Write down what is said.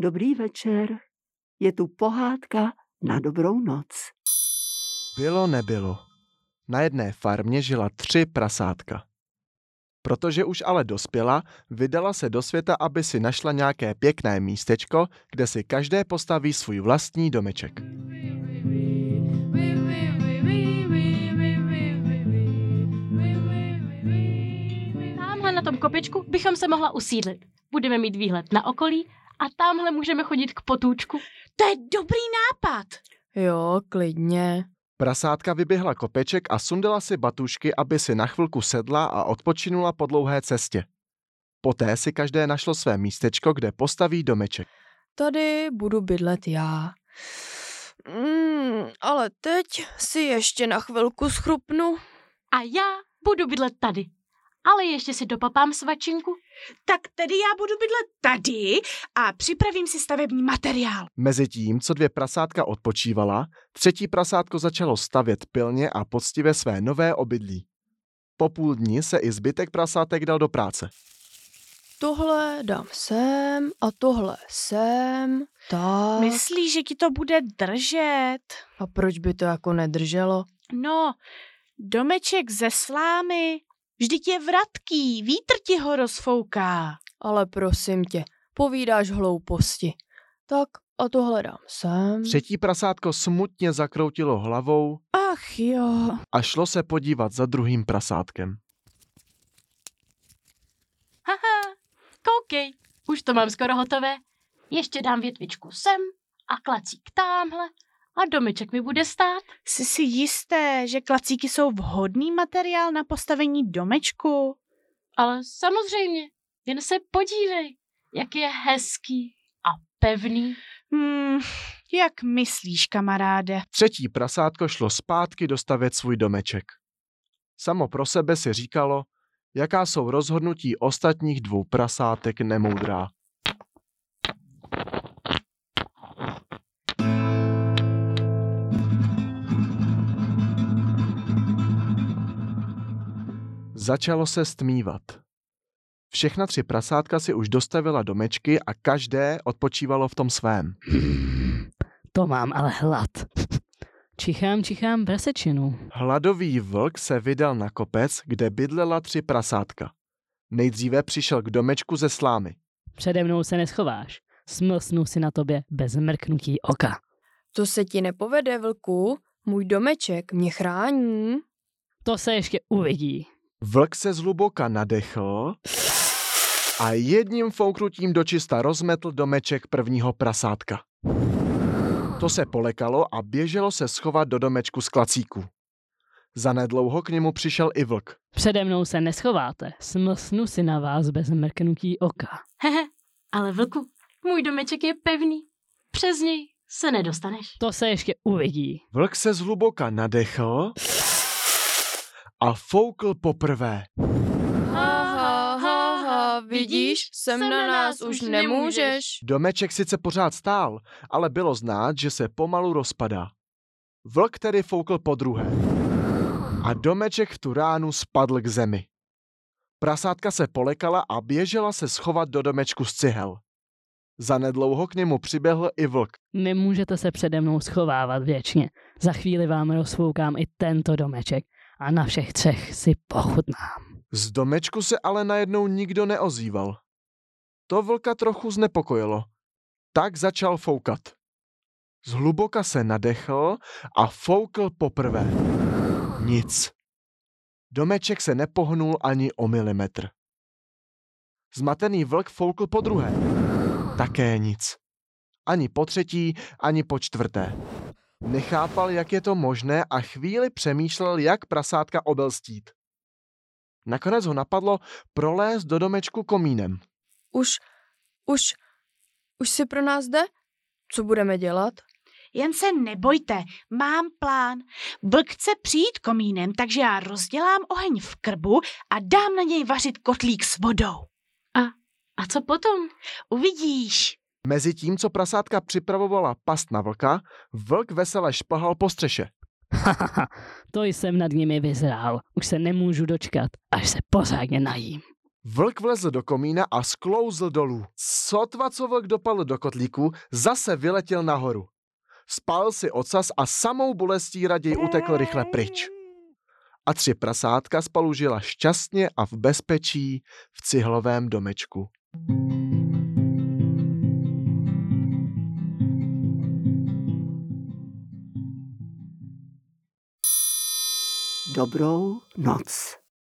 Dobrý večer. Je tu pohádka na dobrou noc. Bylo nebylo. Na jedné farmě žila tři prasátka. Protože už ale dospěla, vydala se do světa, aby si našla nějaké pěkné místečko, kde si každé postaví svůj vlastní domeček. Tamhle na tom kopečku bychom se mohla usídlit. Budeme mít výhled na okolí a tamhle můžeme chodit k potůčku. To je dobrý nápad. Jo, klidně. Prasátka vyběhla kopeček a sundala si batušky, aby si na chvilku sedla a odpočinula po dlouhé cestě. Poté si každé našlo své místečko, kde postaví domeček. Tady budu bydlet já. Mm, ale teď si ještě na chvilku schrupnu. A já budu bydlet tady. Ale ještě si dopapám svačinku. Tak tedy já budu bydlet tady a připravím si stavební materiál. Mezitím, co dvě prasátka odpočívala, třetí prasátko začalo stavět pilně a poctivě své nové obydlí. Po půl dní se i zbytek prasátek dal do práce. Tohle dám sem a tohle sem. Tak. Myslíš, že ti to bude držet? A proč by to jako nedrželo? No, domeček ze slámy. Vždyť je vratký, vítr ti ho rozfouká. Ale prosím tě, povídáš hlouposti. Tak a tohle dám sem. Třetí prasátko smutně zakroutilo hlavou Ach jo. a šlo se podívat za druhým prasátkem. Haha, koukej, už to mám skoro hotové. Ještě dám větvičku sem a klacík tamhle a domeček mi bude stát. Jsi si jisté, že klacíky jsou vhodný materiál na postavení domečku? Ale samozřejmě, jen se podívej, jak je hezký a pevný. Hmm, jak myslíš, kamaráde? Třetí prasátko šlo zpátky dostavět svůj domeček. Samo pro sebe si říkalo, jaká jsou rozhodnutí ostatních dvou prasátek nemoudrá. Začalo se stmívat. Všechna tři prasátka si už dostavila domečky a každé odpočívalo v tom svém. To mám ale hlad. Čichám, čichám prasečinu. Hladový vlk se vydal na kopec, kde bydlela tři prasátka. Nejdříve přišel k domečku ze slámy. Přede mnou se neschováš. Smlsnu si na tobě bez mrknutí oka. To se ti nepovede, vlku. Můj domeček mě chrání. To se ještě uvidí. Vlk se zhluboka nadechl a jedním fouknutím do čista rozmetl domeček prvního prasátka. To se polekalo a běželo se schovat do domečku z klacíku. Zanedlouho k němu přišel i vlk. Přede mnou se neschováte. Smlsnu si na vás bez mrknutí oka. Hehe, ale vlku, můj domeček je pevný. Přes něj se nedostaneš. To se ještě uvidí. Vlk se zhluboka nadechl a foukl poprvé. Ha, ha, ha, ha, vidíš, sem na nás už nemůžeš. Domeček sice pořád stál, ale bylo znát, že se pomalu rozpadá. Vlk tedy foukl po druhé. A domeček v tu ránu spadl k zemi. Prasátka se polekala a běžela se schovat do domečku z cihel. Zanedlouho k němu přiběhl i vlk. Nemůžete se přede mnou schovávat věčně. Za chvíli vám rozfoukám i tento domeček a na všech třech si pochutnám. Z domečku se ale najednou nikdo neozýval. To vlka trochu znepokojilo. Tak začal foukat. Zhluboka se nadechl a foukl poprvé. Nic. Domeček se nepohnul ani o milimetr. Zmatený vlk foukl po druhé. Také nic. Ani po třetí, ani po čtvrté. Nechápal, jak je to možné a chvíli přemýšlel, jak prasátka obelstít. Nakonec ho napadlo prolézt do domečku komínem. Už, už, už si pro nás jde? Co budeme dělat? Jen se nebojte, mám plán. Vlk chce přijít komínem, takže já rozdělám oheň v krbu a dám na něj vařit kotlík s vodou. A co potom? Uvidíš. Mezi tím, co prasátka připravovala past na vlka, vlk vesele šplhal po střeše. To jsem nad nimi vyzrál. Už se nemůžu dočkat, až se pořádně najím. Vlk vlezl do komína a sklouzl dolů. Sotva co vlk dopadl do kotlíku, zase vyletěl nahoru. Spal si ocas a samou bolestí raději utekl rychle pryč. A tři prasátka spolu žila šťastně a v bezpečí v cihlovém domečku. Dobrou noc.